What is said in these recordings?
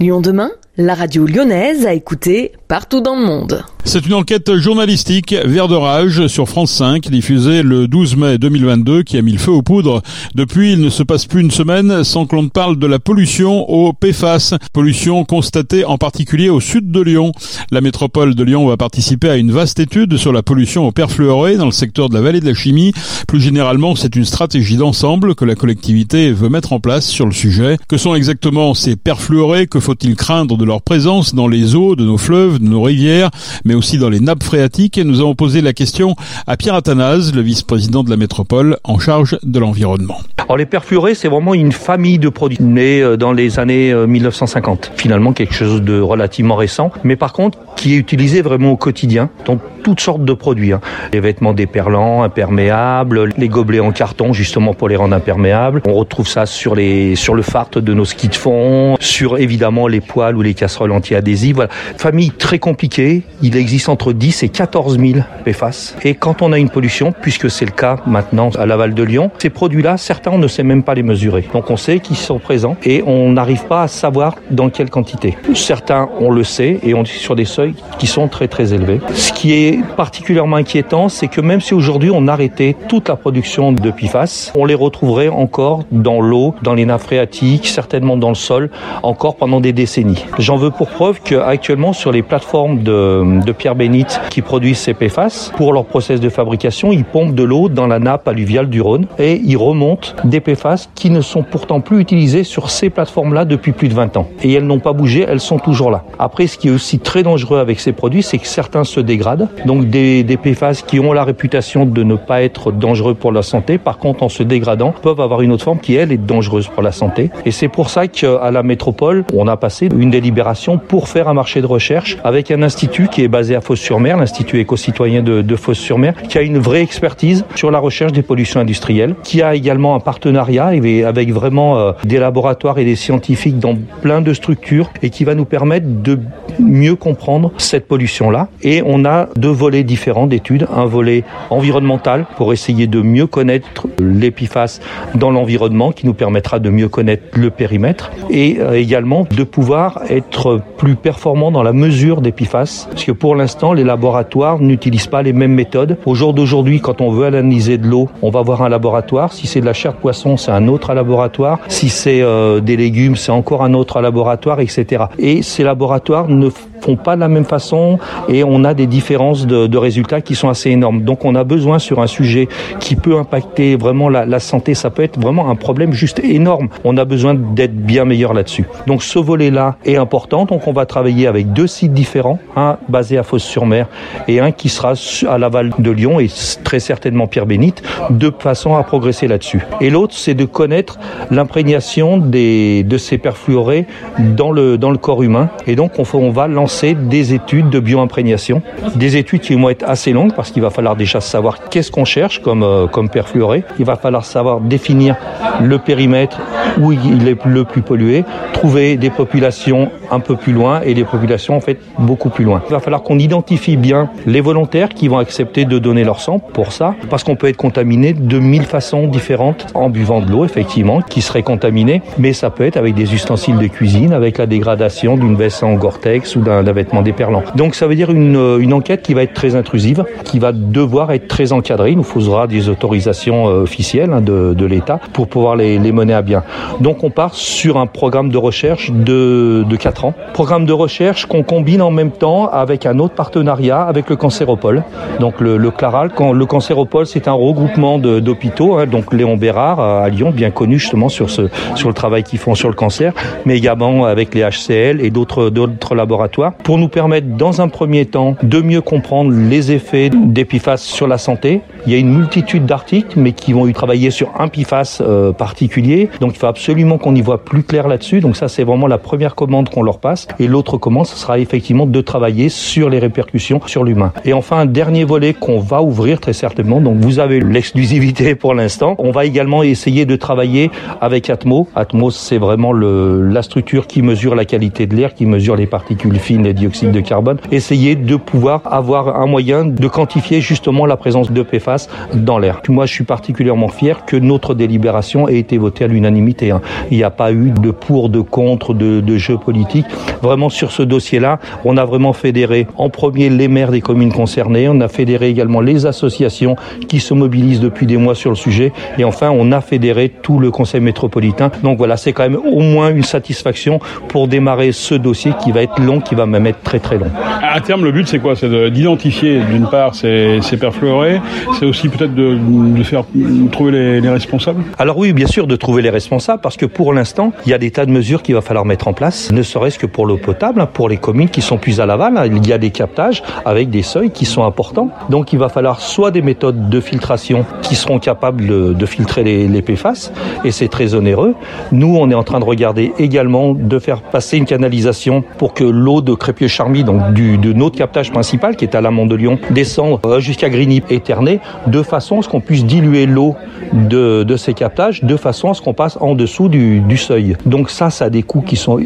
Lyon demain, la radio lyonnaise a écouté partout dans le monde. C'est une enquête journalistique Vert de rage sur France 5 diffusée le 12 mai 2022 qui a mis le feu aux poudres. Depuis, il ne se passe plus une semaine sans que l'on parle de la pollution au PFAS, pollution constatée en particulier au sud de Lyon. La métropole de Lyon va participer à une vaste étude sur la pollution au perfluoré dans le secteur de la vallée de la chimie. Plus généralement, c'est une stratégie d'ensemble que la collectivité veut mettre en place sur le sujet. Que sont exactement ces perfluorés? Que faut-il craindre de leur présence dans les eaux de nos fleuves, de nos rivières, mais aussi dans les nappes phréatiques. Et nous avons posé la question à Pierre Athanase, le vice-président de la métropole en charge de l'environnement. Alors les perfluorés, c'est vraiment une famille de produits nés euh, dans les années 1950. Euh, Finalement, quelque chose de relativement récent, mais par contre qui est utilisé vraiment au quotidien dans toutes sortes de produits. Hein. Les vêtements déperlants, imperméables, les gobelets en carton justement pour les rendre imperméables. On retrouve ça sur les sur le fart de nos skis de fond, sur évidemment les poêles ou les casseroles anti-adhésives. Voilà. Famille très compliquée. Il existe entre 10 et 14 000 PFAS. Et quand on a une pollution, puisque c'est le cas maintenant à Laval de Lyon, ces produits-là, certains on ne sait même pas les mesurer. Donc on sait qu'ils sont présents et on n'arrive pas à savoir dans quelle quantité. Certains on le sait et on est sur des seuils qui sont très très élevés. Ce qui est particulièrement inquiétant, c'est que même si aujourd'hui on arrêtait toute la production de PFAS, on les retrouverait encore dans l'eau, dans les nappes phréatiques, certainement dans le sol, encore pendant des décennies. J'en veux pour preuve qu'actuellement sur les plateformes de, pierre bénite qui produisent ces PFAS, pour leur process de fabrication, ils pompent de l'eau dans la nappe alluviale du Rhône et ils remontent des PFAS qui ne sont pourtant plus utilisés sur ces plateformes-là depuis plus de 20 ans. Et elles n'ont pas bougé, elles sont toujours là. Après, ce qui est aussi très dangereux avec ces produits, c'est que certains se dégradent. Donc des, des PFAS qui ont la réputation de ne pas être dangereux pour la santé, par contre en se dégradant, peuvent avoir une autre forme qui elle est dangereuse pour la santé. Et c'est pour ça qu'à la métropole, on a passé une délibération pour faire un marché de recherche avec un institut qui est basé à Fos-sur-Mer, l'Institut éco-citoyen de, de Fos-sur-Mer, qui a une vraie expertise sur la recherche des pollutions industrielles, qui a également un partenariat avec vraiment euh, des laboratoires et des scientifiques dans plein de structures et qui va nous permettre de mieux comprendre cette pollution-là. Et on a deux volets différents d'études. Un volet environnemental pour essayer de mieux connaître l'épiphace dans l'environnement qui nous permettra de mieux connaître le périmètre et euh, également de pouvoir être plus performant dans la mesure d'épiphace parce que pour l'instant les laboratoires n'utilisent pas les mêmes méthodes. Au jour d'aujourd'hui quand on veut analyser de l'eau, on va voir un laboratoire. Si c'est de la chair de poisson, c'est un autre laboratoire. Si c'est euh, des légumes, c'est encore un autre laboratoire, etc. Et ces laboratoires ne move font pas de la même façon et on a des différences de, résultats qui sont assez énormes. Donc on a besoin sur un sujet qui peut impacter vraiment la, santé, ça peut être vraiment un problème juste énorme. On a besoin d'être bien meilleur là-dessus. Donc ce volet-là est important. Donc on va travailler avec deux sites différents, un basé à Fos-sur-Mer et un qui sera à Laval de Lyon et très certainement Pierre Bénite, de façon à progresser là-dessus. Et l'autre, c'est de connaître l'imprégnation de ces perfluorés dans le, dans le corps humain. Et donc on, on va lancer des études de bioimprégnation, des études qui vont être assez longues parce qu'il va falloir déjà savoir qu'est-ce qu'on cherche comme, euh, comme perfluoré. Il va falloir savoir définir le périmètre où il est le plus pollué, trouver des populations un peu plus loin et des populations en fait beaucoup plus loin. Il va falloir qu'on identifie bien les volontaires qui vont accepter de donner leur sang pour ça, parce qu'on peut être contaminé de mille façons différentes en buvant de l'eau effectivement, qui serait contaminée, mais ça peut être avec des ustensiles de cuisine, avec la dégradation d'une veste en Gore-Tex ou d'un vêtement déperlant. Donc ça veut dire une, une enquête qui va être très intrusive, qui va devoir être très encadrée. Il nous faudra des autorisations officielles hein, de, de l'État pour pouvoir les, les mener à bien. Donc on part sur un programme de recherche de, de 4 ans. Programme de recherche qu'on combine en même temps avec un autre partenariat avec le Cancéropole. Donc le, le Claral, le Cancéropole c'est un regroupement d'hôpitaux, hein, donc Léon Bérard à Lyon, bien connu justement sur, ce, sur le travail qu'ils font sur le cancer, mais également avec les HCL et d'autres laboratoires, pour nous permettre dans un premier temps de mieux comprendre les effets d'Epiphase sur la santé. Il y a une multitude d'articles, mais qui vont y travailler sur un PFAS euh, particulier. Donc il faut absolument qu'on y voit plus clair là-dessus. Donc ça c'est vraiment la première commande qu'on leur passe. Et l'autre commande, ce sera effectivement de travailler sur les répercussions sur l'humain. Et enfin un dernier volet qu'on va ouvrir très certainement. Donc vous avez l'exclusivité pour l'instant. On va également essayer de travailler avec Atmo. Atmos c'est vraiment la structure qui mesure la qualité de l'air, qui mesure les particules fines dioxines et dioxyde de carbone, essayer de pouvoir avoir un moyen de quantifier justement la présence de PFAS dans l'air. Moi, je suis particulièrement fier que notre délibération ait été votée à l'unanimité. Hein. Il n'y a pas eu de pour, de contre, de, de jeu politique. Vraiment, sur ce dossier-là, on a vraiment fédéré en premier les maires des communes concernées, on a fédéré également les associations qui se mobilisent depuis des mois sur le sujet, et enfin, on a fédéré tout le conseil métropolitain. Donc voilà, c'est quand même au moins une satisfaction pour démarrer ce dossier qui va être long, qui va même être très très long. À terme, le but, c'est quoi? C'est d'identifier, d'une part, ces, ces perfluorés, c'est aussi peut-être de, de, faire trouver les, les, responsables? Alors oui, bien sûr, de trouver les responsables, parce que pour l'instant, il y a des tas de mesures qu'il va falloir mettre en place, ne serait-ce que pour l'eau potable, hein, pour les communes qui sont plus à l'aval, hein, il y a des captages avec des seuils qui sont importants. Donc il va falloir soit des méthodes de filtration qui seront capables de, de filtrer les, les PFAS, et c'est très onéreux. Nous, on est en train de regarder également de faire passer une canalisation pour que l'eau de Crépieux-Charmy, donc de notre captage principal qui est à l'amont de Lyon, descende jusqu'à Grigny et Ternay, de façon à ce qu'on puisse diluer l'eau de, de, ces captages, de façon à ce qu'on passe en dessous du, seuil. Donc ça, ça a des coûts qui sont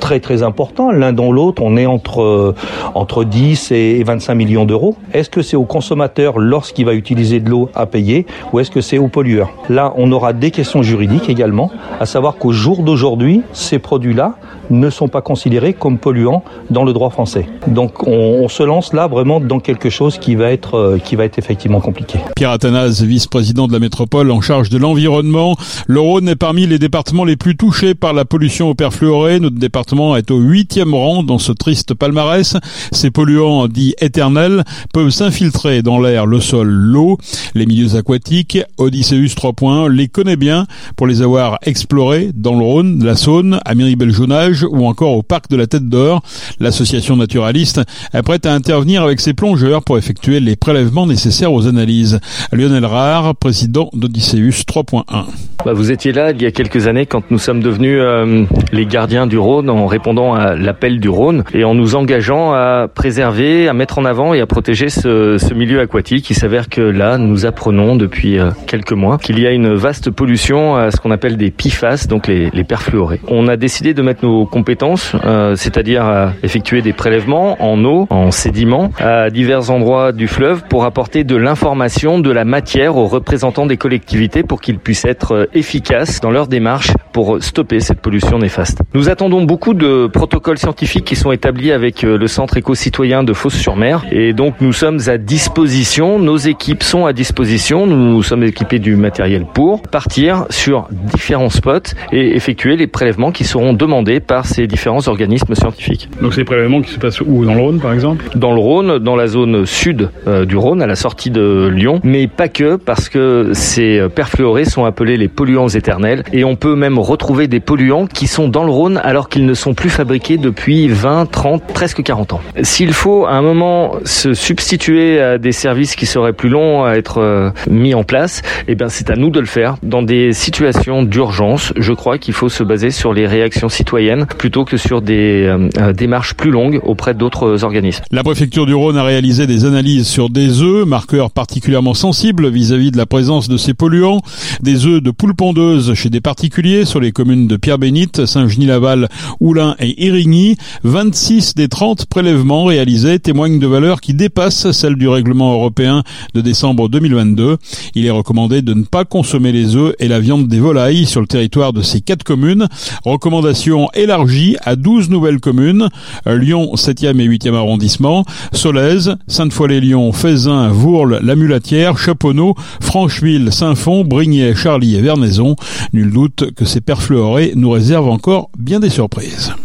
très très importants. L'un dans l'autre, on est entre, entre 10 et 25 millions d'euros. Est-ce que c'est au consommateur lorsqu'il va utiliser de l'eau à payer ou est-ce que c'est au pollueur? Là, on aura des questions juridiques également, à savoir qu'au jour d'aujourd'hui, ces produits-là ne sont pas considérés comme polluants dans le droit français. Donc on, on, se lance là vraiment dans quelque chose qui va être, euh, qui va être effectivement compliqué. Pierre Athanase, vice-président de la métropole en charge de l'environnement. Le Rhône est parmi les départements les plus touchés par la pollution au perfluoré. Notre département est au huitième rang dans ce triste palmarès. Ces polluants dits éternels peuvent s'infiltrer dans l'air, le sol, l'eau, les milieux aquatiques. Odysseus 3 points les connaît bien pour les avoir explorés dans le Rhône, la Saône, à Miribel-Jonage ou encore au parc de la Tête d'Or. L'association naturaliste est prête à intervenir avec ses plongeurs pour effectuer les prélèvements nécessaires aux analyses. Lionel Rare, président d'Odysseus 3.1. Bah vous étiez là il y a quelques années quand nous sommes devenus euh, les gardiens du Rhône en répondant à l'appel du Rhône et en nous engageant à préserver, à mettre en avant et à protéger ce, ce milieu aquatique. Il s'avère que là, nous apprenons depuis euh, quelques mois qu'il y a une vaste pollution à ce qu'on appelle des PFAS, donc les, les perfluorés. On a décidé de mettre nos compétences, euh, c'est-à-dire à effectuer des prélèvements en eau, en sédiments, à divers endroits du fleuve pour apporter de l'information, de la matière aux représentants des collectivités pour qu'ils puissent être efficaces dans leur démarche pour stopper cette pollution néfaste. Nous attendons beaucoup de protocoles scientifiques qui sont établis avec le Centre éco-citoyen de Fos-sur-Mer et donc nous sommes à disposition, nos équipes sont à disposition, nous, sommes équipés du matériel pour partir sur différents spots et effectuer les prélèvements qui seront demandés par ces différents organismes scientifiques. Donc prélèvements qui se passent où? Dans le Rhône par exemple? Dans le Rhône, dans la zone sud euh, du Rhône, à la sortie de Lyon, mais pas que parce que ces perfluorés sont appelés les polluants éternels et on peut même retrouver des polluants qui sont dans le Rhône alors qu'ils ne sont plus fabriqués depuis 20, 30, presque 40 ans. S'il faut à un moment se substituer à des services qui seraient plus longs à être euh, mis en place, eh bien c'est à nous de le faire. Dans des situations d'urgence, je crois qu'il faut se baser sur les réactions citoyennes plutôt que sur des euh, démarches plus longues auprès d'autres organismes. La préfecture du Rhône a réalisé des analyses sur des œufs, marqueurs particulièrement sensibles vis-à-vis -vis de la présence de ces polluants, des œufs de poules pondeuses chez des particuliers sur les communes de Pierre-Bénite, Saint-Genis-Laval, Oulin et Irigny. 26 des 30 prélèvements réalisés témoignent de valeurs qui dépassent celles du règlement européen de décembre 2022. Il est recommandé de ne pas consommer les œufs et la viande des volailles sur le territoire de ces quatre communes. Recommandation élargie à 12 nouvelles communes. Lyon 7e et 8e arrondissement, Solèze, Sainte-Foy-les-Lyons, Fézin, Vourles, La Mulatière, Chaponneau, Francheville, Saint-Fond, Brignais, Charlie et Vernaison. Nul doute que ces perfluorés nous réservent encore bien des surprises.